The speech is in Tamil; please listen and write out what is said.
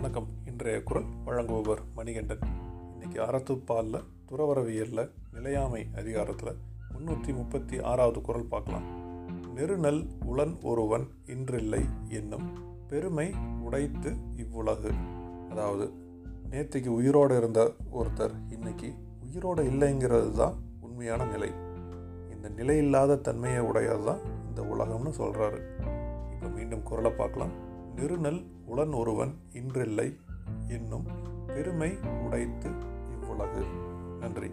வணக்கம். இன்றைய குரல் வழங்குபவர் மணிகண்டன். இன்னைக்கு அறத்துப்பாலில் துறவரவியலில் நிலையாமை அதிகாரத்தில் முன்னூற்றி முப்பத்தி ஆறாவது குரல் பார்க்கலாம். நெருநல் உளன் ஒருவன் இன்றில்லை என்னும் பெருமை உடைத்து இவ்வுலகு. அதாவது நேற்றுக்கு உயிரோடு இருந்த ஒருத்தர் இன்னைக்கு உயிரோடு இல்லைங்கிறது தான் உண்மையான நிலை. இந்த நிலை இல்லாத தன்மையை உடையது தான் இந்த உலகம்னு சொல்கிறாரு இப்போ மீண்டும் குரலை பார்க்கலாம். நெருநல் உளன் ஒருவன் இன்றில்லை என்னும் பெருமை உடைத்து இவ்வுலகு. நன்றி.